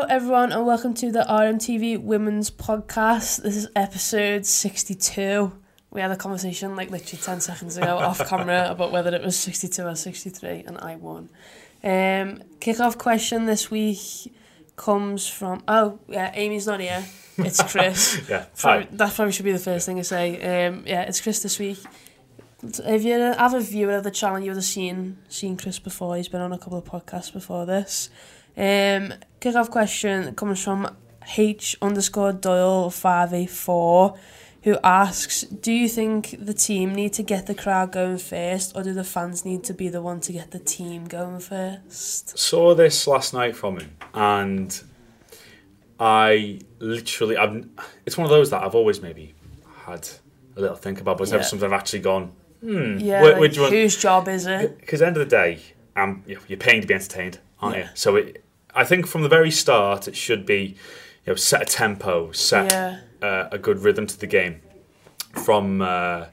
Hello, everyone, and welcome to the RMTV Women's Podcast. This is episode 62. We had a conversation like literally 10 seconds ago off camera about whether it was 62 or 63, and I won. Um, kick-off question this week comes from... Oh, yeah, Amy's not here. It's Chris. Yeah, Probably- hi. that probably should be the first thing I say. Um, yeah, it's Chris this week. If you have a viewer of the channel, you would have seen seen Chris before. He's been on a couple of podcasts before this. Um, kick off question comes from H underscore Doyle five eight four, who asks, "Do you think the team need to get the crowd going first, or do the fans need to be the one to get the team going first? Saw this last night from him, and I literally, I've, it's one of those that I've always maybe had a little think about, but it's never something I've actually gone. Yeah, Wh- like, one- whose job is it? Because end of the day, um, know, you're paying to be entertained, aren't Yeah. you? So it, I think from the very start, it should be, you know, set a tempo, set Yeah. uh, a good rhythm to the game from uh,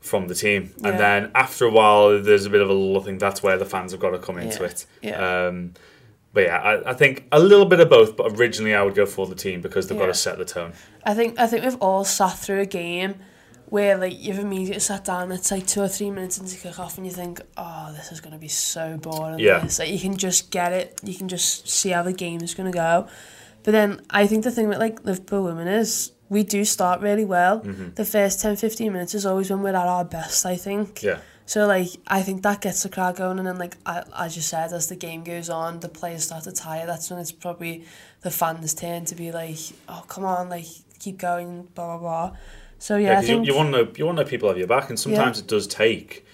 from the team, Yeah. and then after a while, there's a bit of a lull. I think that's where the fans have got to come into Yeah. it. Yeah. Um, but yeah, I, I think a little bit of both. But originally, I would go for the team because they've got to set the tone. I think I think we've all sat through a game where like you've immediately sat down. It's like two or three minutes into kick off, and you think, "Oh, this is going to be so boring." Yeah. This. Like you can just get it. You can just see how the game is going to go. But then I think the thing with like Liverpool women is we do start really well. Mm-hmm. The first 10, 15 minutes is always when we're at our best. I think. Yeah. So like I think that gets the crowd going, and then like I, as you said, as the game goes on, the players start to tire. That's when it's probably the fans turn to be like, "Oh, come on, like keep going, blah blah blah." So yeah, Yeah, I 'cause you, think you want to know you want to know people have your back, and sometimes it does take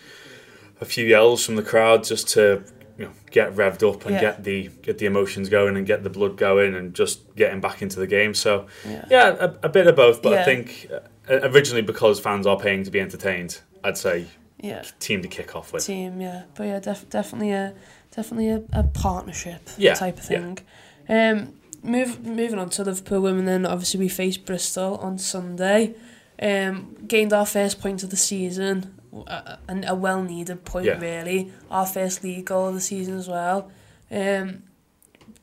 a few yells from the crowd just to you know get revved up and Yeah. get the get the emotions going and get the blood going and just getting back into the game. So Yeah. yeah, a, a bit of both. But Yeah. I think uh, originally because fans are paying to be entertained, I'd say yeah, team to kick off with. team, yeah, but yeah, def- definitely a definitely a, a partnership Yeah, type of yeah. thing. Um, move moving on to Liverpool women, then obviously we face Bristol on Sunday. Um, gained our first point of the season, a, a, a well needed point Yeah. really. Our first league goal of the season as well. Um,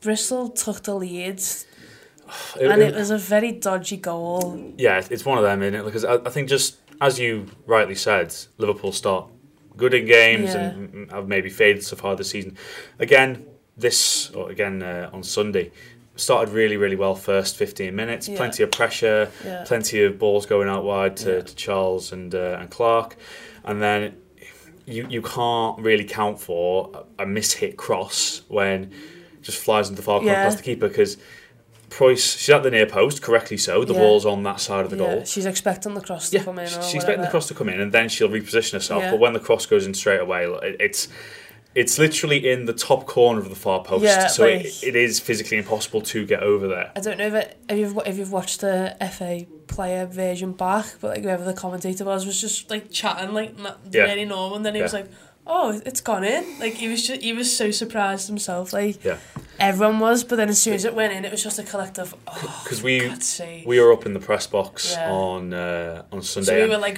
Bristol took the lead, It- and it- it was a very dodgy goal. yeah, it's one of them, isn't it? Because I, I think just as you rightly said, Liverpool start good in games Yeah. and have maybe faded so far this season. Again, this or again uh, on Sunday started really really well first 15 minutes Yeah. plenty of pressure Yeah. plenty of balls going out wide to, Yeah. to charles and uh, and clarke and then you you can't really count for a, a mishit cross when just flies into the far corner past the keeper because Price, she's at the near post, correctly so. The ball's on that side of the goal. she's expecting the cross to come in. Or she's whatever. expecting the cross to come in, and then she'll reposition herself. But when the cross goes in straight away, it- it's it's literally in the top corner of the far post, Yeah, so like- it, it is physically impossible to get over there. I don't know if, it, if you've if you've watched the FA player version back, but like whoever the commentator was was just like chatting like not Yeah. really normal, and then he was like, "Oh, it's gone in!" Like he was just he was so surprised himself. Like Yeah, everyone was, but then as soon as it went in, it was just a collective. Oh, because we God's sake. we were up in the press box Yeah. on uh, on Sunday. so we were like,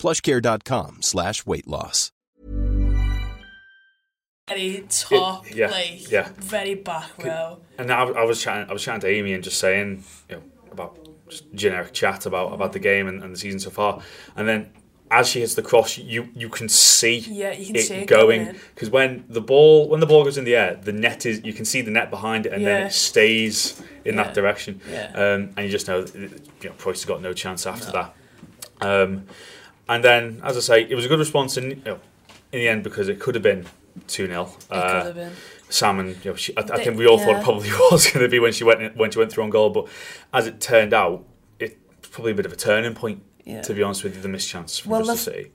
plushcare.com slash weight loss. very top, It- yeah, like yeah. very back row. And I, I was chatting, I was chatting to Amy and just saying, you know, about just generic chat about about the game and, and the season so far. And then as she hits the cross, you you can see Yeah, you can it see it going going because when the ball when the ball goes in the air, the net is you can see the net behind it, and then it stays in Yeah. that direction, Yeah. um, and you just know you know Price has got no chance after that. Um, and then, as I say, it was a good response in you know, in the end because it could have been two 0 It could have uh, been. Salmon, you know, she, I, I think we all thought it probably was going to be when she went when she went through on goal, but as it turned out, it's probably a bit of a turning point. Yeah. To be honest with you, the missed chance from Well, Bristol City.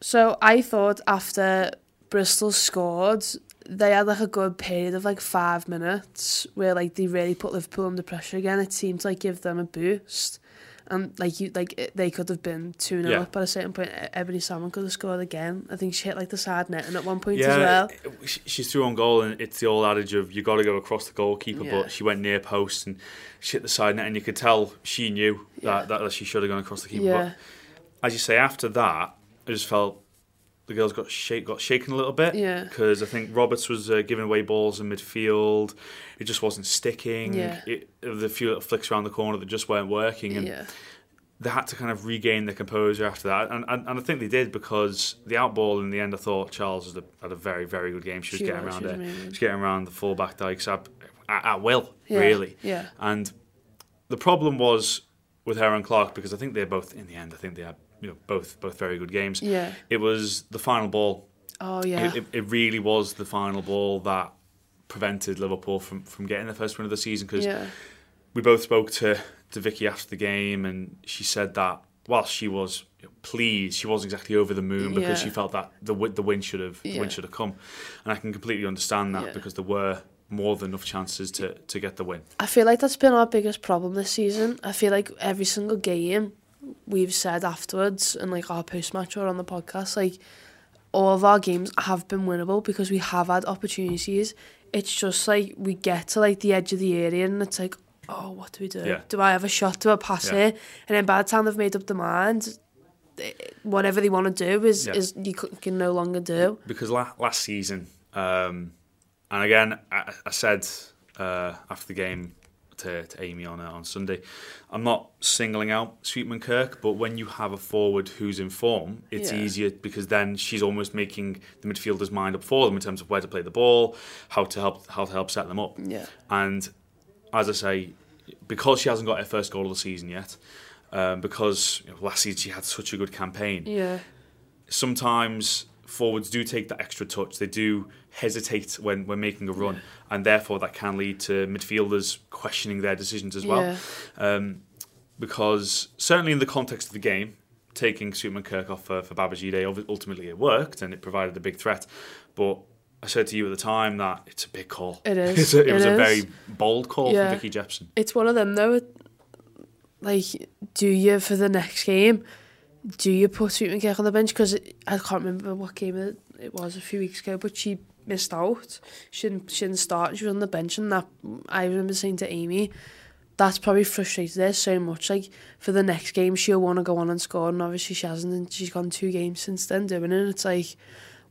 So I thought after Bristol scored, they had like a good period of like five minutes where like they really put Liverpool under pressure again. It seemed to like give them a boost. And like you, like it- they could have been two 0 Yeah. up at a certain point. Ebony Salmon could have scored again. I think she hit like the side net and at one point as well. it- she's through on goal, and it's the old adage of you got to go across the goalkeeper. Yeah. But she went near post and she hit the side net, and you could tell she knew Yeah. that, that she should have gone across the keeper. Yeah, But as you say, after that, I just felt the girls got shake, got shaken a little bit. Yeah. Because I think Roberts was uh, giving away balls in midfield. It just wasn't sticking. Yeah. It, the few little flicks around the corner that just weren't working, and yeah, they had to kind of regain their composure after that, and, and, and I think they did because the outball in the end, I thought Charles a, had a very very good game. She was She getting was, around it, she was getting around the fullback dykes at, at, at will, Yeah, really. yeah. And the problem was with her and Clarke because I think they're both in the end. I think they had you know both both very good games. Yeah. It was the final ball. oh yeah, It, it, really was the final ball that prevented Liverpool from, from getting the first win of the season because yeah, we both spoke to, to Vicky after the game, and she said that whilst she was pleased, she wasn't exactly over the moon because Yeah. she felt that the the win should have the Yeah. win should have come, and I can completely understand that because there were more than enough chances to, to get the win. I feel like that's been our biggest problem this season. I feel like every single game we've said afterwards and like our post match or on the podcast, like all of our games have been winnable because we have had opportunities. It's just like we get to like the edge of the area and it's like, oh, what do we do? Yeah. Do I have a shot? Do I pass yeah. it? And then by the time they've made up the mind, eh, whatever they want to do is yeah. is you can no longer do. Because la- last season, um, and again, I, I said uh, after the game to, to Amy on uh, on Sunday, I'm not singling out Sweetman Kirk, but when you have a forward who's in form, it's Yeah. easier because then she's almost making the midfielder's mind up for them in terms of where to play the ball, how to help how to help set them up. Yeah. And as I say, because she hasn't got her first goal of the season yet, um, because you know, last season she had such a good campaign Yeah. sometimes forwards do take that extra touch. They do hesitate when, when making a run, and therefore that can lead to midfielders questioning their decisions as well. Yeah. Um, because certainly in the context of the game, taking Sweetman Kirk off for, for Babajide, ultimately it worked and it provided a big threat. But I said to you at the time that it's a big call. It is. A- it It was a very bold call Yeah. from Vicky Jepson. it's one of them though. Like, do you for the next game? do you put Sweetman Kirk on the bench? Because I can't remember what game it, it was a few weeks ago, but she missed out. She didn't, she didn't start. She was on the bench, and that I remember saying to Amy, that's probably frustrated her so much. Like for the next game, she'll want to go on and score, and obviously she hasn't. And she's gone two games since then doing it. And it's like,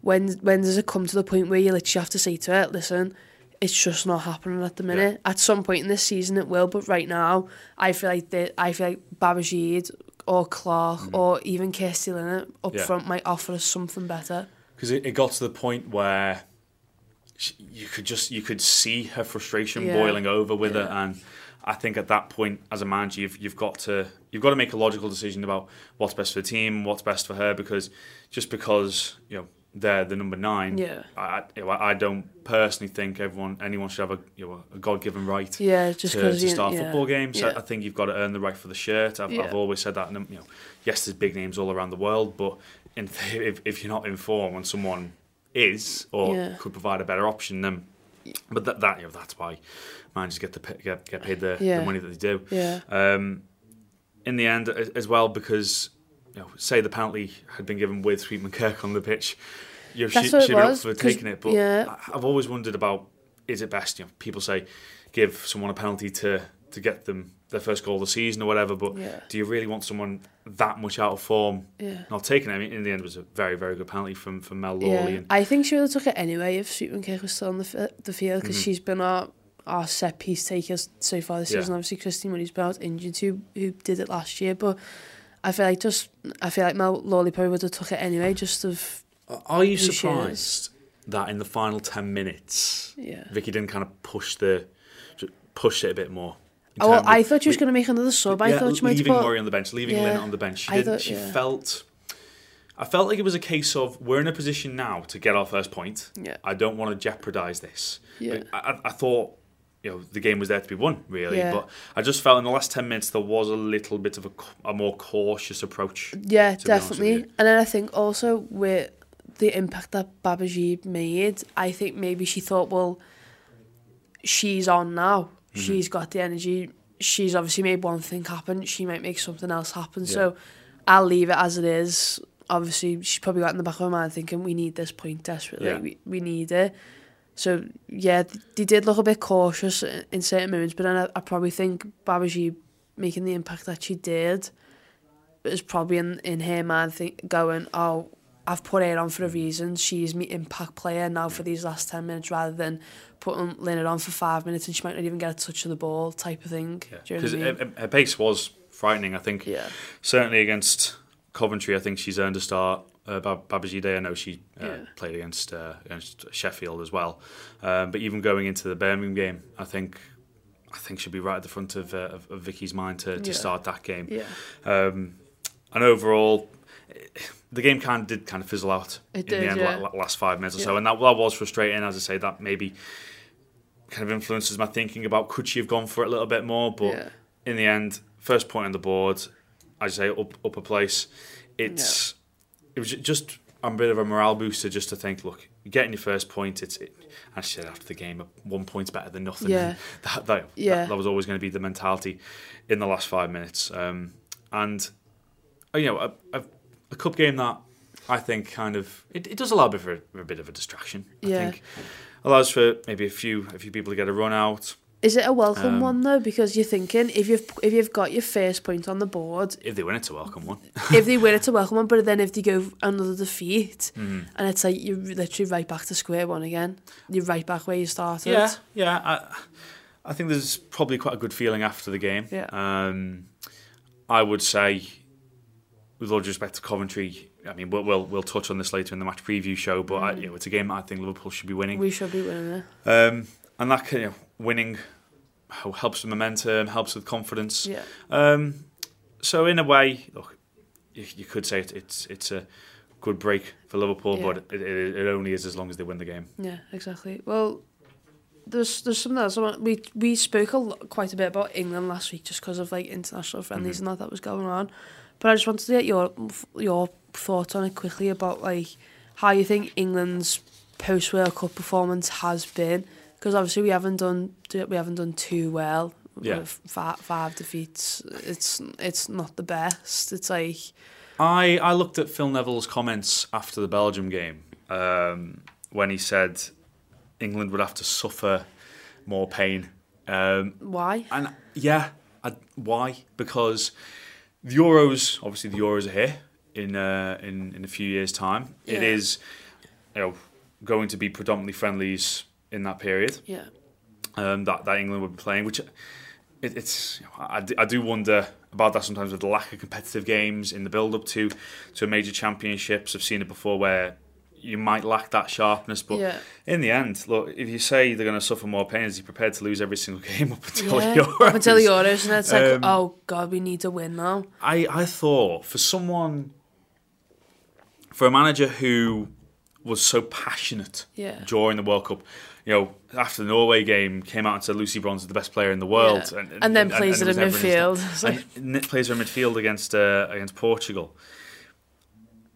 when when does it come to the point where you literally have to say to her, listen, it's just not happening at the minute. Yeah. At some point in this season, it will, but right now, I feel like the, I feel like Babajid or Clarke or even Kirsty Linnett up Mm. Yeah. front might offer us something better. because it, it got to the point where she, you could just you could see her frustration Yeah. boiling over with her and I think at that point as a manager you've, you've got to you've got to make a logical decision about what's best for the team what's best for her because just because you know they're the number nine Yeah. I, I- you know, I don't personally think everyone anyone should have a you know a God given right Yeah, just to, to you- start yeah. football games. Yeah. I, I think you've got to earn the right for the shirt. I've, Yeah. I've always said that. And, you know, yes, there's big names all around the world, but in, if, if you're not in form and someone is or could provide a better option, then but that, that you know that's why managers get the get, get paid the, the money that they do. Yeah. Um, in the end, as well, because you know, say the penalty had been given with Sweetman Kirk on the pitch, you know, That's she, what it she'd be up for taking it. But yeah. I've always wondered about is it best? You know, people say give someone a penalty to to get them their first goal of the season or whatever. But Yeah. do you really want someone that much out of form Yeah. not taking it? I mean, in the end, it was a very very good penalty from from Mel Lawley. Yeah, And, I think she would have took it anyway if Sweetman Kirk was still on the, the field Mm-hmm. because she's been our, our set piece taker so far this Yeah. season. Obviously, Christie Murray's been out injured who, who did it last year, but I feel like just I feel like Mel Lawley probably would have took it anyway, just of Are you surprised that in the final ten minutes, Yeah. Vicky didn't kind of push the push it a bit more? Oh, well, I thought she was going to make another sub. I yeah, thought she might leaving put. Murray on the bench, leaving Yeah. Lynn on the bench. She I didn't. thought- she yeah. felt. I felt like it was a case of we're in a position now to get our first point. Yeah. I don't want to jeopardise this. Yeah. I, I- I thought, you know, the game was there to be won, really. Yeah. But I just felt in the last ten minutes there was a little bit of a, a more cautious approach. Yeah, to be honest with definitely. And then I think also with the impact that Babajide made, I think maybe she thought, well, she's on now. Mm-hmm. She's got the energy. She's obviously made one thing happen. She might make something else happen. So I'll leave it as it is. Obviously, she's probably got in the back of her mind thinking, we need this point desperately. Yeah. We, we need it. So, yeah, th- they did look a bit cautious in in certain moments, but then I, I probably think Babajide making the impact that she did is probably in, in her mind think, going, oh, I've put her on for a reason. She's my impact player now for these last 10 minutes rather than putting Leonard on for five minutes and she might not even get a touch of the ball type of thing. Do you know Because I mean? her, her pace was frightening. I think Yeah. certainly against Coventry, I think she's earned a start. Uh, Bab- Babajide, I know she uh, Yeah. played against uh, against Sheffield as well. Um, but even going into the Birmingham game, I think I think she'll be right at the front of, uh, of, of Vicky's mind to, to Yeah. start that game. Yeah. Um, and overall, the game kind of did kind of fizzle out It in did, the end, yeah. la- la- last five minutes or so, and that, that was frustrating. As I say, that maybe kind of influences my thinking about could she have gone for it a little bit more. But in the end, first point on the board, as I say up upper place. It's it was just a bit of a morale booster just to think, look, you're getting your first point. It's it, I said after the game, one point's better than nothing. Yeah. that, that, Yeah. that, that was always going to be the mentality in the last five minutes. Um, and you know, a, a, a cup game that I think kind of it, it does allow a bit, for, a bit of a distraction. I Yeah. think allows for maybe a few a few people to get a run out. Is it a welcome Um, one though? Because you're thinking if you've if you've got your first point on the board, If they win, it's a welcome one. if they win, it's a welcome one. But then if they go another defeat, Mm-hmm. and it's like you're literally right back to square one again. You're right back where you started. Yeah, yeah. I, I think there's probably quite a good feeling after the game. Yeah. Um, I would say, with all due respect to Coventry, I mean, we'll we'll, we'll touch on this later in the match preview show, but I, you know, it's a game I think Liverpool should be winning. We should be winning it. Um, and that can, you know, winning helps with momentum, helps with confidence. Yeah. Um, so in a way, look, you, you could say it, it's it's a good break for Liverpool, Yeah. but it, it, it only is as long as they win the game. Yeah, exactly. Well, there's there's something else. We we spoke a lot, quite a bit about England last week just because of like international friendlies and that that was going on. But I just wanted to get your your thoughts on it quickly about like how you think England's post World Cup performance has been because obviously we haven't done we haven't done too well. Yeah. With five, five defeats. It's it's not the best. It's like I, I looked at Phil Neville's comments after the Belgium game um, when he said England would have to suffer more pain. Um, why? and yeah, I, why? Because the Euros, obviously the Euros are here in uh, in in a few years' time. It Yeah. is, you know, going to be predominantly friendlies in that period Yeah. um, that that England would be playing, which it, it's I, do- I do wonder about that sometimes with the lack of competitive games in the build up to to a major championships. I've seen it before where you might lack that sharpness, but Yeah. in the end, look, if you say they're going to suffer more pain, is he prepared to lose every single game up until Yeah, Euros? up until the Euros, and it's like, Um, oh god, we need to win now. I, I thought for someone, for a manager who was so passionate Yeah. during the World Cup, you know, after the Norway game, came out and said Lucy Bronze is the best player in the world, Yeah. And then plays it was in midfield. and plays her in midfield against uh, against Portugal.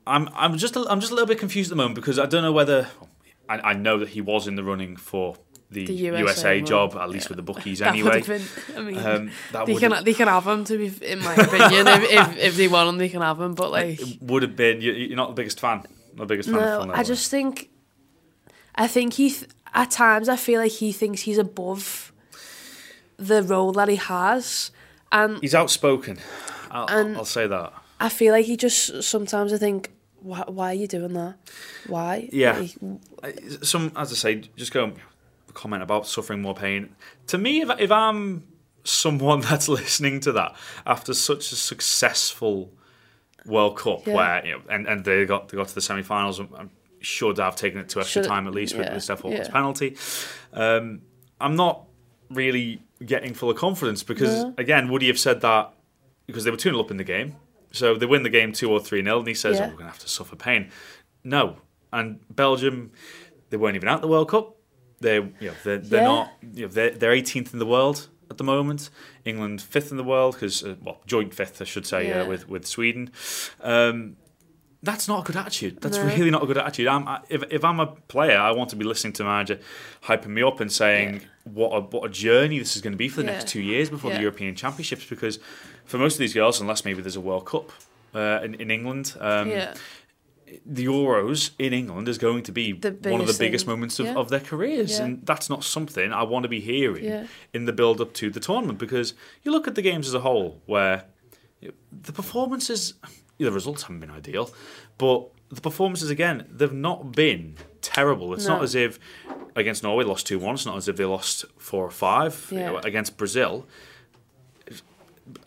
I'm I'm just a, I'm just a little bit confused at the moment because I don't know whether I, I know that he was in the running for the, The USA, USA job at least yeah. with the bookies That anyway. been. I mean, Um, that they can have- they can have him. To be, in my opinion, if, if if they want him, they can have him. But like, It would have been. you- You're not the biggest fan. Not the biggest fan. no, I just think, I think he th- at times I feel like he thinks he's above the role that he has, and he's outspoken. I'll, And- I'll say that. I feel like he just sometimes I think, why, why are you doing that? Why? Yeah. Like, Some, as I say, just go comment about suffering more pain. To me, if if I'm someone that's listening to that after such a successful World Cup Yeah. where you know, and, and they got they got to the semi-finals. and- and should have taken it to extra Should- time at least with, yeah, with Steph Walker's yeah. penalty. Um, I'm not really getting full of confidence because again, would he have said that because they were 2 0 up in the game? So they win the game 2 or 3 0, and he says, Yeah. Oh, we're going to have to suffer pain. No. And Belgium, they weren't even at the World Cup. They, you know, they're, they're not, you know, they're, they're 18th in the world at the moment. England fifth in the world because, uh, well, joint fifth, I should say, Yeah. uh, with with Sweden. Um, that's not a good attitude. That's No. really not a good attitude. I'm, I, if, if I'm a player, I want to be listening to manager hyping me up and saying what a what a journey this is going to be for the Yeah. next two years before Yeah. the European Championships. Because for most of these girls, unless maybe there's a World Cup uh, in, in England, um, yeah. the Euros in England is going to be one of the biggest thing. moments of, Yeah. of their careers. Yeah. And that's not something I want to be hearing Yeah. in the build up to the tournament because you look at the games as a whole where the performances, yeah, the results haven't been ideal, but the performances again, they've not been terrible. It's not as if against Norway lost 2 1, it's not as if they lost 4 or 5. You know, against Brazil,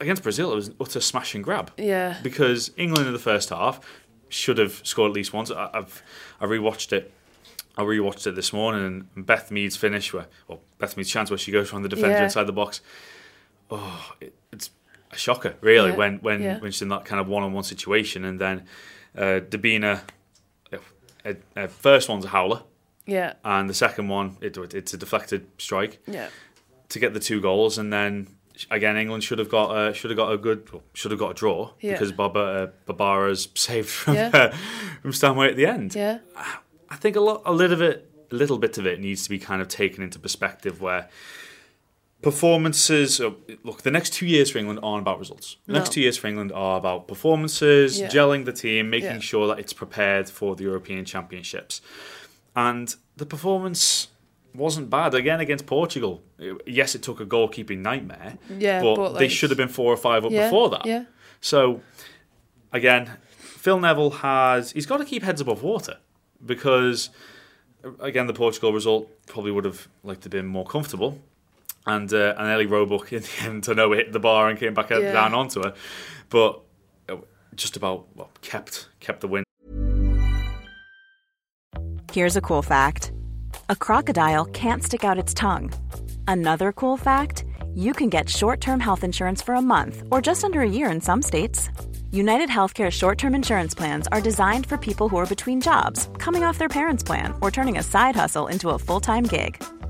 against Brazil, it was an utter smash and grab Yeah. because England in the first half should have scored at least once. I, I've I rewatched it. I rewatched it this morning, and Beth Mead's finish, where well, Beth Mead's chance where she goes from the defender Yeah. inside the box. Oh, it, it's a shocker, really, Yeah, when when yeah. when she's in that kind of one-on-one situation, and then uh, Debinha, uh, uh, uh, first one's a howler, Yeah. and the second one it, it's a deflected strike Yeah. to get the two goals, and then again England should have got a, should have got a good should have got a draw Yeah. because Baba, uh, Barbara's saved from Yeah. uh, from Stanway at the end. Yeah. I think a lot a little bit a little bit of it needs to be kind of taken into perspective where performances look the next two years for England aren't about results. The next two years for England are about performances, Yeah. gelling the team, making Yeah. sure that it's prepared for the European Championships. And the performance wasn't bad again against Portugal. Yes, it took a goalkeeping nightmare, Yeah, but, but, they should have been four or five up Yeah. before that. Yeah. So again, Phil Neville has he's got to keep heads above water because again the Portugal result probably would have liked to have been more comfortable. And uh, and Ellie Roebuck in the end, I know it hit the bar and came back Yeah. down onto her, but uh, just about well, kept kept the win. Here's a cool fact a crocodile can't stick out its tongue. Another cool fact you can get short term health insurance for a month or just under a year in some states. United Healthcare short term insurance plans are designed for people who are between jobs, coming off their parents' plan, or turning a side hustle into a full time gig.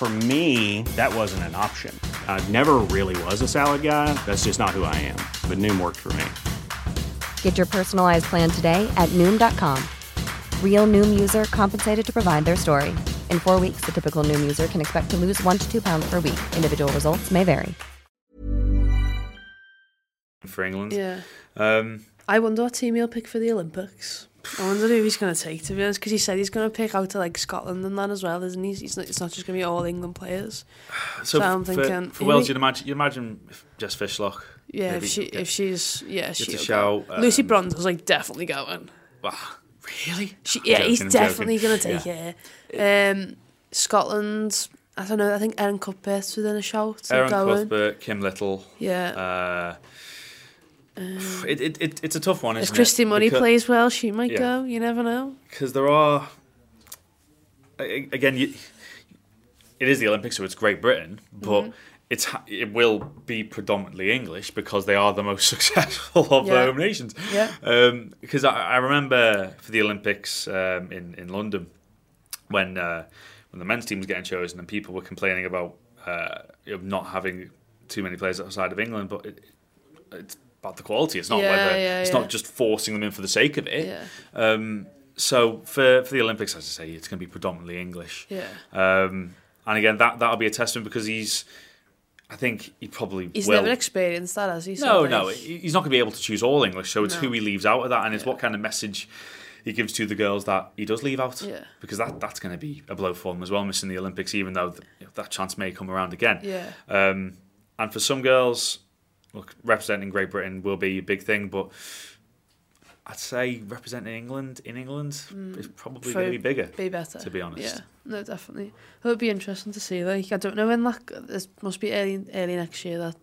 For me, that wasn't an option. I never really was a salad guy. That's just not who I am. But Noom worked for me. Get your personalized plan today at Noom.com. Real Noom user compensated to provide their story. In four weeks, the typical Noom user can expect to lose one to two pounds per week. Individual results may vary. for England. Yeah. Um, I wonder what team he'll pick for the Olympics. I wonder who he's going to take, to be honest, because he said he's going to pick out to like Scotland and that as well, isn't he? He's not, it's not just going to be all England players. so So I'm for, thinking- for Wales, you'd imagine you imagine if Jess Fishlock. Yeah, if she if she's yeah, get she'll to go. shout, Lucy um, Bronze's like definitely going. Wow. really? She, yeah, he's I'm definitely going to take her. Um, Scotland, I don't know. I think Erin Cuthbert's within a shout. going. Cuthbert, Kim Little. Yeah. Uh, it, it, it, it's a tough one, if Christy? Murray Becau- plays well, she might Yeah. go. You never know. because there are again you, it is the olympics so it's great britain but Mm-hmm. it's it will be predominantly english because they are the most successful of Yeah. the home nations Yeah. because I, I remember for the olympics um, in, in london when uh, when the men's team was getting chosen and people were complaining about uh, not having too many players outside of England, but it, it's about the quality. It's not Yeah, whether yeah, it's yeah. not just forcing them in for the sake of it. Um, so for for the Olympics, as I say, it's going to be predominantly English. Yeah. Um, and again, that that'll be a testament because he's. I think he probably He's will. never experienced that, has he? No, no, he's not going to be able to choose all English. So it's No. who he leaves out of that, and it's what kind of message he gives to the girls that he does leave out. Yeah. Because that that's going to be a blow for them as well, missing the Olympics, even though th- that chance may come around again. Yeah. Um, and for some girls, look, representing Great Britain will be a big thing, but I'd say representing England in England is probably going to be bigger. Mm. Be better. to be honest. Yeah, no, definitely. It would be interesting to see. Like, I don't know when that. This must be early, early next year that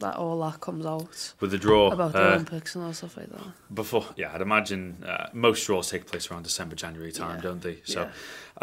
that all that comes out With the draw about the uh, Olympics and all stuff like that. before yeah i'd imagine uh, most draws take place around december january time Yeah. don't they so Yeah.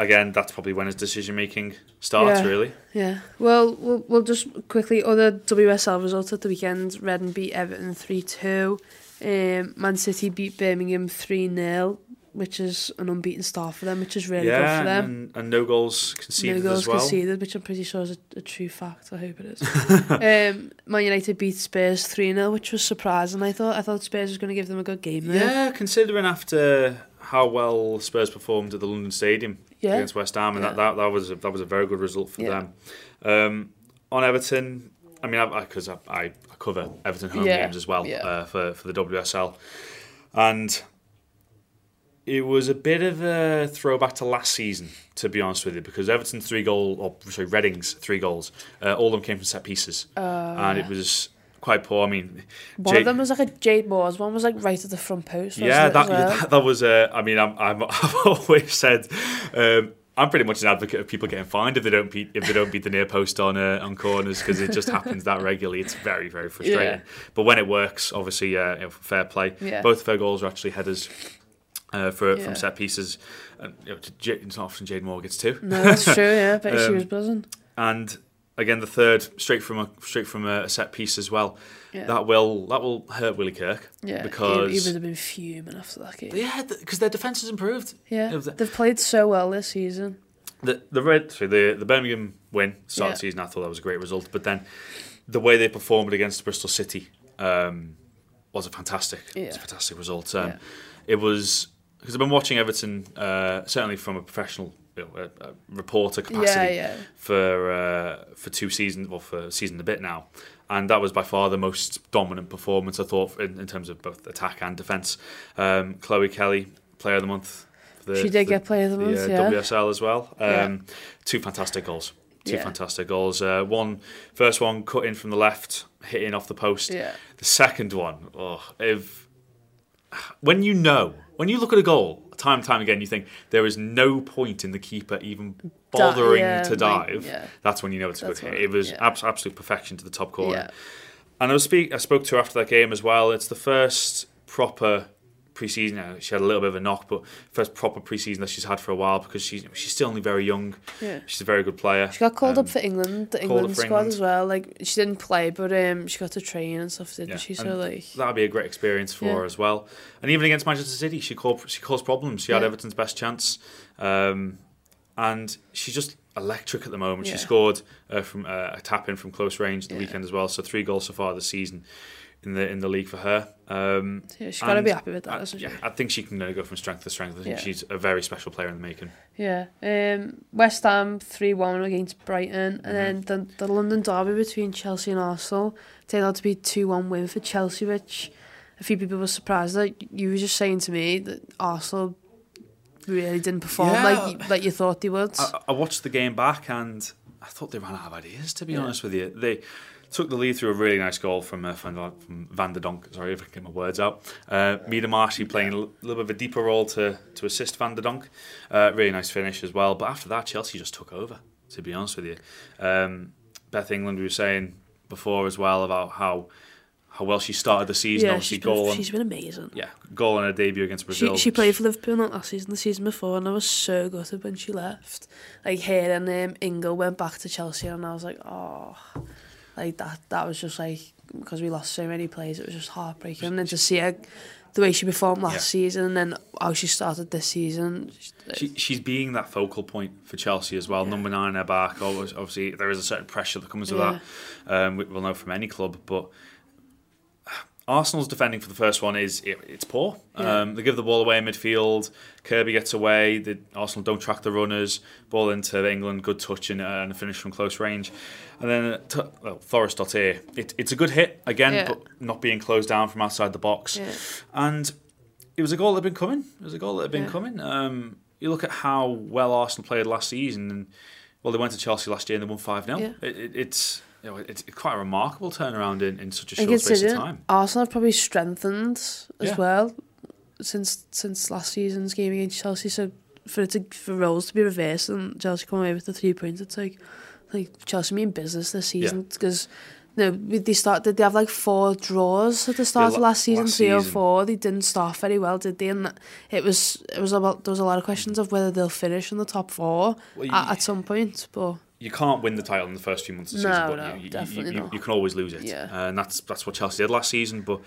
again that's probably when his decision making starts Yeah. really Yeah. Well, we'll we'll just quickly other WSL results at the weekend. Reading beat Everton three two. Um, Man City beat Birmingham 3-0, which is an unbeaten start for them, which is really yeah, good for them. And, and no goals conceded no goals as well. conceded, which I'm pretty sure is a, a true fact. I hope it is. um, Man United beat Spurs 3-0, which was surprising. I thought I thought Spurs was going to give them a good game. There. Yeah, considering after how well Spurs performed at the London Stadium yeah. against West Ham, and yeah. that, that that was a, that was a very good result for yeah. them. Um, on Everton, I mean, because I, I, I cover Everton home Yeah, games as well yeah. uh, for for the WSL, and it was a bit of a throwback to last season, to be honest with you, because Everton's three goal, or sorry, Reading's three goals, uh, all of them came from set pieces, and it was quite poor. I mean, one of them was like a Jade Moores. One was like right at the front post. yeah, that, well? that that was. Uh, I mean, I'm, I'm I've always said. Um, I'm pretty much an advocate of people getting fined if they don't beat if they don't beat the near post on uh, on corners because it just happens that regularly. It's very very frustrating. Yeah. But when it works, obviously, uh, you know, fair play. Yeah. Both of their goals are actually headers uh, for Yeah. from set pieces. And, you know, it's not often Jade Moore gets two. No, that's true. Yeah, but she Um, was buzzing. and again the third straight from a straight from a set piece as well. Yeah. That will that will hurt Willie Kirk. Yeah, because he, he would have been fuming after that game. yeah, because their defense has improved. Yeah, You know, the- they've played so well this season. the the red sorry, the the Birmingham win start of Yeah. the season I thought that was a great result but then the way they performed against Bristol City um, was a fantastic it was a fantastic result um, Yeah. it was because I've been watching Everton uh, certainly from a professional you know, a, a reporter capacity yeah. for uh, for two seasons well for a season and a bit now and that was by far the most dominant performance I thought in, in terms of both attack and defence um, Chloe Kelly player of the month the, She did for get player of the month, uh, yeah. WSL as well. Yeah. Um, Two fantastic goals. Two Yeah. fantastic goals. Uh, one, first one cut in from the left, hitting off the post. Yeah. The second one, oh, if when you know, when you look at a goal time and time again, you think there is no point in the keeper even bothering yeah, to dive. yeah. That's when you know it's a That's good hit. It was yeah. abs- absolute perfection to the top corner. Yeah. And I was speak. I spoke to her after that game as well. It's the first proper preseason. Now, she had a little bit of a knock, but first proper preseason that she's had for a while because she's she's still only very young. Yeah. She's a very good player. She got called Um, up for England, the England squad England. as well. Like she didn't play, but um, she got to train and stuff, didn't yeah, she? So and like, that'd be a great experience for Yeah. her as well. And even against Manchester City, she caused she caused problems. She had Yeah. Everton's best chance, um, and she's just electric at the moment. She scored uh, from uh, a tap in from close range the weekend as well. So three goals so far this season in the in the league for her. Um, Yeah, she's gotta be happy with that, I, yeah, I think she can uh, go from strength to strength. I think Yeah. she's a very special player in the making. yeah. Um, West Ham three one against Brighton, Mm-hmm. and then the the London derby between Chelsea and Arsenal turned out to be two one win for Chelsea, which a few people were surprised that you were just saying to me that Arsenal really didn't perform Yeah. like like you thought they would. I, I watched the game back and I thought they ran out of ideas. To be Yeah. honest with you, they took the lead through a really nice goal from uh, Van, der- from Van de Donk. Sorry if I get my words out. Uh, Mida Marshy playing a little bit of a deeper role to to assist Van de Donk. Uh, really nice finish as well. But after that, Chelsea just took over. To be honest with you, um, Beth England we were saying before as well about how. How well she started the season, yeah, obviously she's goal been, on, she's been amazing. yeah, goal on her debut against Brazil. She, she played for Liverpool not last season, the season before, and I was so gutted when she left. Like her and um, Ingle went back to Chelsea, and I was like, oh, like that. That was just like because we lost so many players, it was just heartbreaking. And then to see her the way she performed last Yeah. season and then how she started this season. She, she's being that focal point for Chelsea as well. Number nine, her back. Obviously, there is a certain pressure that comes with Yeah. that. Um, we, we'll know from any club, but Arsenal's defending for the first one is it, it's poor. Yeah. Um, they give the ball away in midfield. Kirby gets away. The Arsenal don't track the runners. Ball into England. Good touch and, uh, and a finish from close range. And then t- well, Forest dot here. It, it's a good hit again, Yeah. but not being closed down from outside the box. Yeah. And it was a goal that had been coming. It was a goal that had been Yeah. coming. Um, you look at how well Arsenal played last season, and well, they went to Chelsea last year and they won five 0 it, it, It's you know, it's quite a remarkable turnaround in, in such a short space of time. Arsenal have probably strengthened as well since since last season's game against Chelsea. So for it to for roles to be reversed and Chelsea come away with the three points, it's like like Chelsea mean business this season because. No, we- they start. Did they have like four draws at the start Yeah, of last season? last three or four. They didn't start very well, did they? And it was it was about there was a lot of questions of whether they'll finish in the top four Well, you- at, at some point. But You can't win the title in the first few months of the No, season, but no, you, you, definitely you, not. you can always lose it. Yeah. Uh, and that's that's what Chelsea did last season. But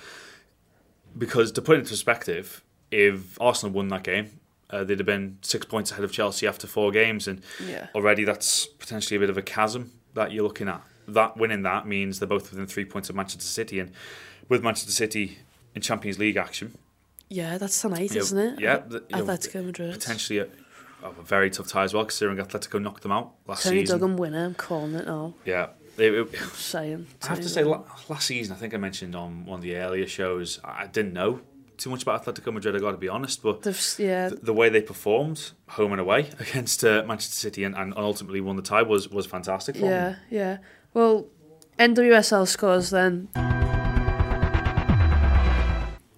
because to put it into perspective, if Arsenal won that game, uh, they'd have been six points ahead of Chelsea after four games, and Yeah. already that's potentially a bit of a chasm that you're looking at. That winning that means they're both within three points of Manchester City, and with Manchester City in Champions League action, yeah, that's tonight, you know, isn't it? Yeah, the- you know, Atletico Madrid. potentially a, a very tough tie as well, because considering Atletico knocked them out last Toni season. Toni Duggan winner. I'm calling it now. Yeah, it- it- Saying. I have to say, last season, I think I mentioned on one of the earlier shows, I didn't know too much about Atletico Madrid, i got to be honest, but yeah. th- the way they performed, home and away, against uh, Manchester City and, and ultimately won the tie was, was fantastic for Yeah, them. yeah. Well, NWSL scores then.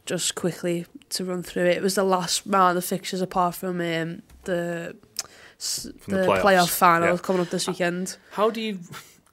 Just quickly to run through it, it was the last round of fixtures apart from um, the the, the playoffs, playoff final yeah. coming up this weekend. How do you...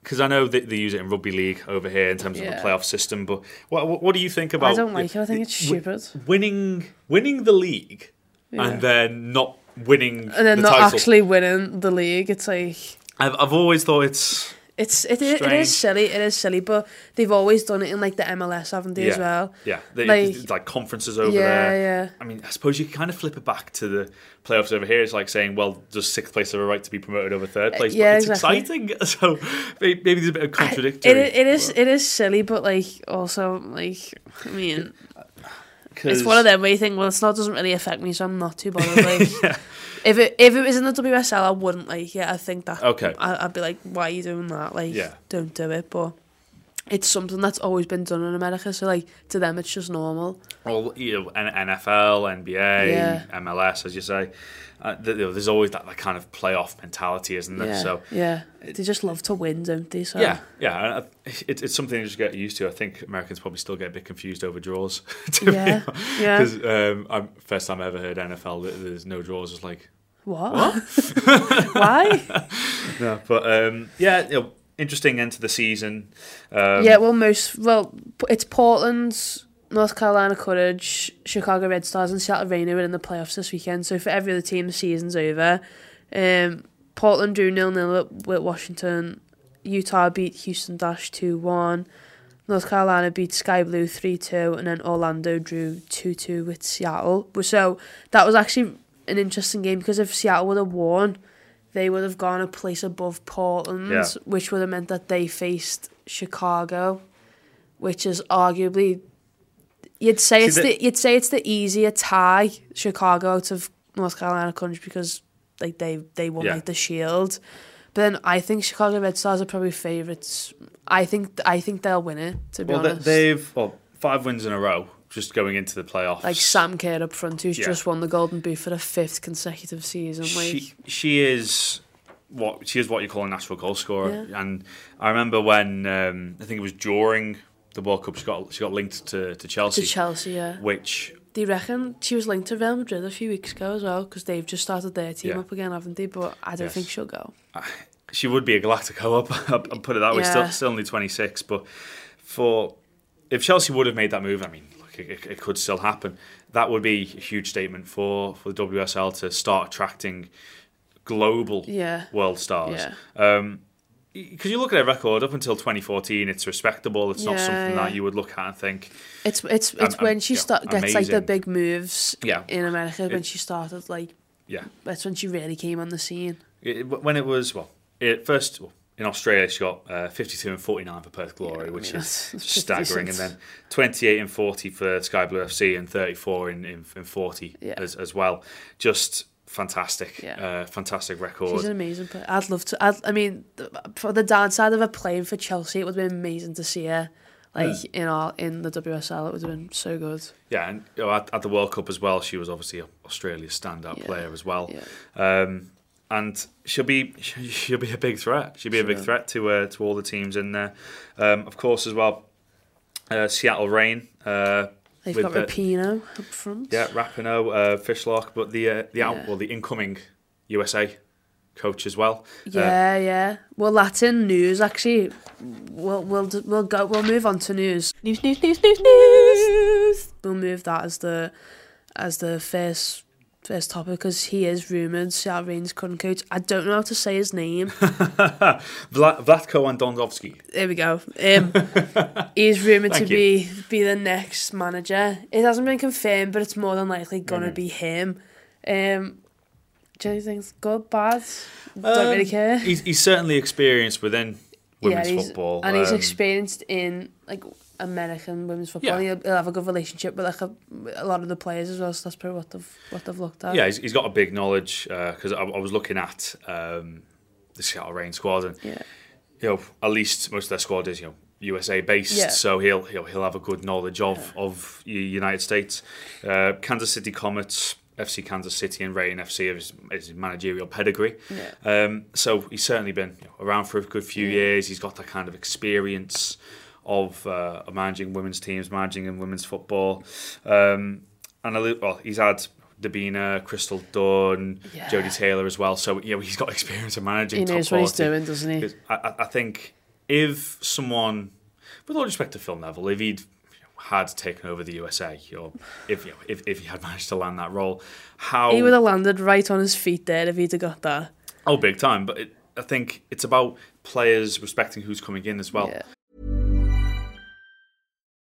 Because I know they, they use it in rugby league over here in terms of Yeah. the playoff system, but what, what, what do you think about... I don't like it. I think it's stupid. Winning, winning the league Yeah. and then not winning And then the not title. actually winning the league. It's like I've, I've always thought it's... it's it, it, it is silly. It is silly, but they've always done it in like the MLS, haven't they, as well? Yeah, they, Like- like, conferences over Yeah, there. yeah. I mean, I suppose you can kind of flip it back to the playoffs over here. It's like saying, well, does sixth place have a right to be promoted over third place? Uh, yeah, but it's exactly. exciting. So may- maybe there's a bit of contradictory. It, it is it is silly, but like also like I mean, it's one of them where you think, well, it's not doesn't really affect me, so I'm not too bothered. Like, if it if it was in the WSL, I wouldn't like. Yeah, I think that. Okay. I, I'd be like, why are you doing that? Like, Yeah. don't do it. But it's something that's always been done in America, so like to them, it's just normal. Well, you know, NFL, NBA, Yeah. MLS, as you say. Uh, th- there's always that, that kind of playoff mentality, isn't there? Yeah, So yeah, they just love to win, don't they? So Yeah, yeah, it, it's something you just get used to. I think Americans probably still get a bit confused over draws. Yeah, yeah. Because um, first time I ever heard NFL, there's no draws. It's like What? Why? no, but um, yeah, you know, interesting end to the season. Um, yeah, well, most well, it's Portland's North Carolina Courage, Chicago Red Stars, and Seattle Rainier are in the playoffs this weekend. So for every other team, the season's over. Um, Portland drew nil nil with Washington. Utah beat Houston Dash two one. North Carolina beat Sky Blue three two, and then Orlando drew two two with Seattle. So that was actually an interesting game because if Seattle would have won, they would have gone a place above Portland, Yeah. which would have meant that they faced Chicago, which is arguably you'd say See, it's the- the, you'd say it's the easier tie Chicago out of North Carolina Courage because like they they won Yeah. like the Shield. But then I think Chicago Red Stars are probably favourites. I think I think they'll win it. To be well, honest, they've well five wins in a row, just going into the playoffs. like Sam Kerr up front, who's Yeah. just won the Golden Boot for the fifth consecutive season. Like, she she is what she is what you call a natural goal scorer. Yeah. And I remember when um, I think it was during the World Cup, she got she got linked to, to Chelsea, to Chelsea, yeah. which Do you reckon she was linked to Real Madrid a few weeks ago as well? Because they've just started their team Yeah. up again, haven't they? But I don't Yes. think she'll go. she would be a Galactico up. I'll put it that way. Yeah. Still, still only twenty six, but for if Chelsea would have made that move, I mean, it, it- could still happen. That would be a huge statement for for the WSL to start attracting global Yeah. world stars. Yeah. Um, because you look at their record up until 2014, it's respectable. It's not something yeah. that you would look at and think, It's it's it's Um, when she yeah, start gets like the big moves Yeah. in America when It- she started like yeah. that's when she really came on the scene. It, when it was well, it first well, in Australia she got uh, 52 and 49 for Perth Glory, which mean, is that's- that's staggering, and then 28 and 40 for Sky Blue FC and 34 in in, in 40 Yeah. as as well. Just fantastic, Yeah. uh, fantastic record. She's an amazing player. I'd love to. I'd, I mean, for the downside of her playing for Chelsea, it would have been amazing to see her like in our in the WSL. It would have been so good. Yeah, and you know, at, at the World Cup as well, she was obviously Australia's standout Yeah, player as well. yeah. Um, and she'll be she'll be a big threat. She'll be a big threat to uh, to all the teams in there. Um, of course, as well, uh, Seattle Reign. Uh, They've with got the- Rapinoe up front. Yeah, Rapinoe, uh, Fishlock, but the uh, the out Yeah. well the incoming USA coach as well. Uh, Yeah, yeah. Well, Latin news actually. We'll we'll we'll go. We'll move on to news. News, news, news, news, news. We'll move that as the as the first first topic because he is rumored Seattle Reigns current coach. I don't know how to say his name. Vla- Vlatko Andonovski. There we go. Um, he's rumored to Thank be be the next manager. It hasn't been confirmed, but it's more than likely gonna Mm-hmm. be him. Um, do you think it's good, bad? Don't really Um, care. He's, he's certainly experienced within women's he's, football, and he's um, experienced in like American women's football. Yeah. He'll, he'll have a good relationship with like a, a lot of the players as well. So that's probably what they've what they've looked at. Yeah, he's, he's got a big knowledge because I, I was looking at um, the Seattle Reign squad, and Yeah. you know, at least most of their squad is you know USA based, Yeah. so he'll he'll he'll have a good knowledge of of United States. Uh, Kansas City Comets, FC Kansas City, and Reign FC is his managerial pedigree. Yeah. Um, so he's certainly been you know, around for a good few years. He's got that kind of experience of uh, of managing women's teams, managing in women's football. Um, and well, he's had Debinha, Crystal Dunn, Yeah. Jodie Taylor as well. So you know, he's got experience of managing. He knows what he's doing, doesn't he? I- I think if someone, with all respect to Phil Neville, if he'd had taken over the USA, or if you know, if if he had managed to land that role, how He would have landed right on his feet there if he'd have got that. oh big time. But it, I think it's about players respecting who's coming in as well. Yeah.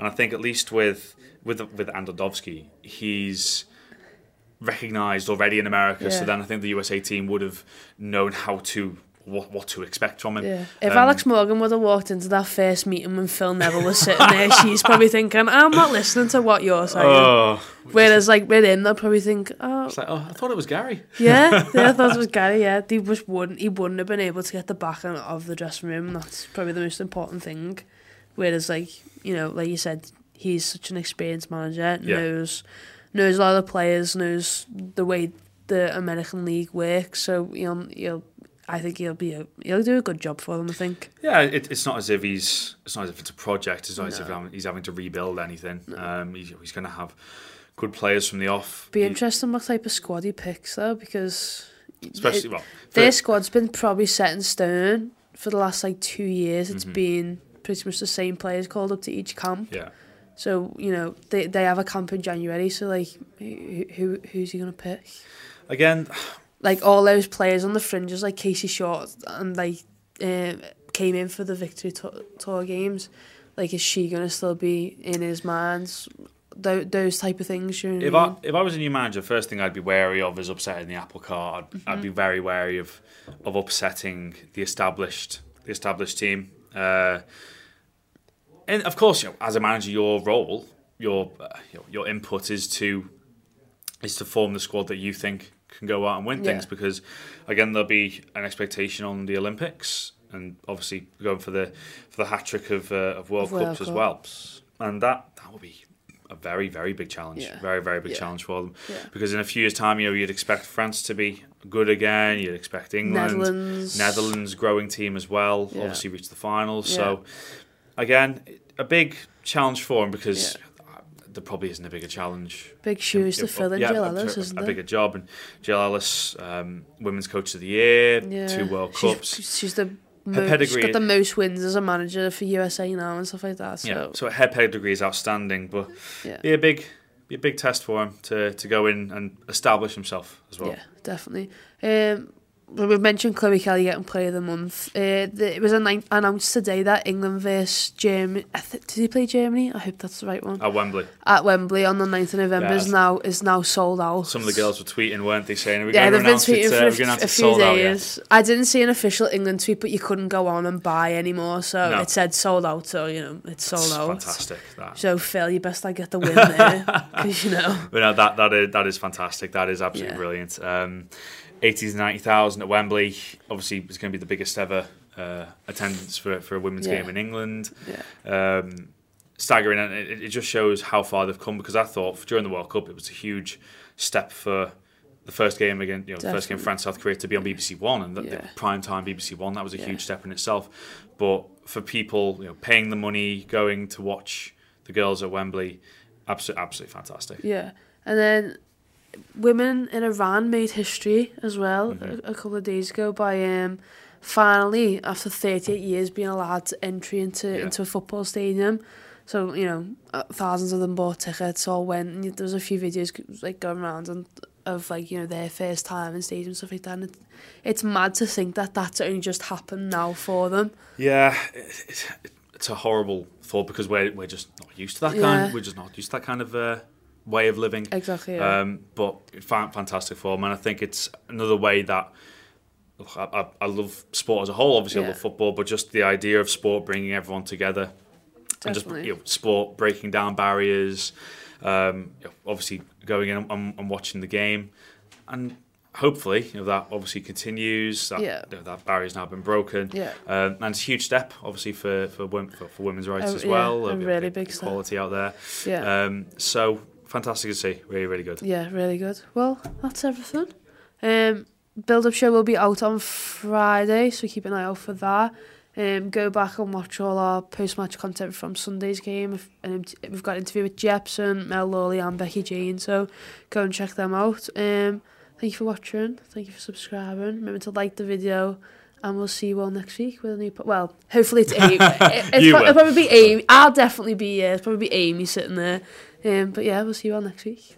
And I think at least with with with Andonovski, he's recognised already in America. So then I think the USA team would have known how to what what to expect from him. Yeah. If Um, Alex Morgan would have walked into that first meeting when Phil Neville was sitting there, she's probably thinking, I'm not listening to what you're saying. Oh, Whereas, like, with him, they'll probably think, oh, it's like oh, I thought it was Gary. yeah, yeah, I thought it was Gary, yeah. He just wouldn't, he wouldn't have been able to get the backing of the dressing room. That's probably the most important thing. Whereas, like, you know, like you said, he's such an experienced manager, Yeah. knows knows a lot of the players, knows the way the American League works. So, you know, you'll, I think he'll be a, he'll do a good job for them. I think. Yeah, it, it's not as if he's it's not as if it's a project. It's not as if he's having to rebuild anything. Um, he's, he's going to have good players from the off. Be He- interesting what type of squad he picks though, because Especially, it- well, their squad's been probably set in stone for the last like two years. It's Mhm. been pretty much the same players called up to each camp. Yeah. So you know they they have a camp in January. So like who, who who's he gonna pick? Again, Like all those players on the fringes, like Casey Short, and like um, came in for the victory tour, tour games. Like is she gonna still be in his minds? Tho- those type of things. You know If I mean? if I was a new manager, first thing I'd be wary of is upsetting the apple cart. I'd, I'd Mhm. be very wary of of upsetting the established the established team. Uh, and of course, you know, as a manager, your role, your uh, your, your input is to is to form the squad that you think can go out and win things. Because again, there'll be an expectation on the Olympics, and obviously going for the for the hat trick of uh, of World Cups as well. And that that will be a very very big challenge, Yeah. very very big Yeah. challenge for them. Yeah. Because in a few years' time, you know, you'd expect France to be good again. You'd expect England, Netherlands. Netherlands growing team as well. Yeah. Obviously, reach the finals. Yeah. So again, a big challenge for him because. There probably isn't a bigger challenge. Big shoes to fill in yeah, Jill Ellis, a, isn't a there? bigger job. And Jill Ellis, um, Women's Coach of the Year, Yeah. two World Cups. She's, the Her mo- she's pedigree- got the most wins as a manager for USA now and stuff like that. So Yeah, so her pedigree is outstanding, but Yeah. be a big, be a big test for him to, to go in and establish himself as well. yeah, definitely. Um, well, we mentioned Chloe Kelly getting Player of the Month. Uh, the, it was annou- announced today that England versus Germany. Th- did he play Germany? I hope that's the right one. At Wembley, At Wembley on the 9th of November Yeah, is now is now sold out. some of the girls were tweeting, weren't they, saying, "Are we Yeah, going they've to been announce it? tweeting Uh, for we're a, going to f- announce a it few sold out yet?" days. I didn't see an official England tweet, but you couldn't go on and buy anymore. So No. it said sold out. So you know it's sold It's out. fantastic, that. So Phil, you best I get the win there because you know. But no, that that is that is fantastic. That is absolutely Yeah. brilliant. Um, 80 to 90,000 at Wembley. Obviously, it's going to be the biggest ever uh, attendance for for a women's Yeah. game in England. Yeah. Um, staggering, and it, it just shows how far they've come. Because I thought during the World Cup, it was a huge step for the first game again. You know, the first game France South Korea to be on BBC One and the, the prime time BBC One. That was a Yeah. huge step in itself. But for people, you know, paying the money, going to watch the girls at Wembley, absolutely, absolutely fantastic. Yeah, and then women in Iran made history as well Mm-hmm. a, a couple of days ago by um, finally after 38 years being allowed to entry into Yeah. into a football stadium. So you know, uh, thousands of them bought tickets, all went. And there was a few videos like going around and of like you know their first time in stadium stuff like that. And it, it's mad to think that that's only just happened now for them. Yeah, it, it, it's a horrible thought because we're we're just not used to that Yeah. kind. We're just not used to that kind of uh, way of living. Exactly, yeah. Um, but fa- fantastic form, and I think it's another way that. I, I, I love sport as a whole. Obviously, I love football, but just the idea of sport bringing everyone together, and just you know, sport breaking down barriers. Um, obviously, going in and, and watching the game, and hopefully, you know, that obviously continues. That, Yeah. you know, that barrier's now been broken. Yeah. Um, and it's a huge step, obviously, for for, for, for women's rights A- as yeah, well. a Uh, really big step. equality out there. Yeah. Um, so fantastic to see. Really, really good. Yeah, really good. Well, that's everything. Um, build up show will be out on Friday, so keep an eye out for that. Um, go back and watch all our post match content from Sunday's game. And we've got an interview with Jepson, Mel Lawley, and Becky Jane, so go and check them out. Um, thank you for watching. Thank you for subscribing. Remember to like the video. And we'll see you all next week with a new. Po- well, hopefully it's Amy. it's You pro- it'll probably be Amy. I'll definitely be. Yeah, it'll probably be Amy sitting there. Um, but yeah, we'll see you all next week.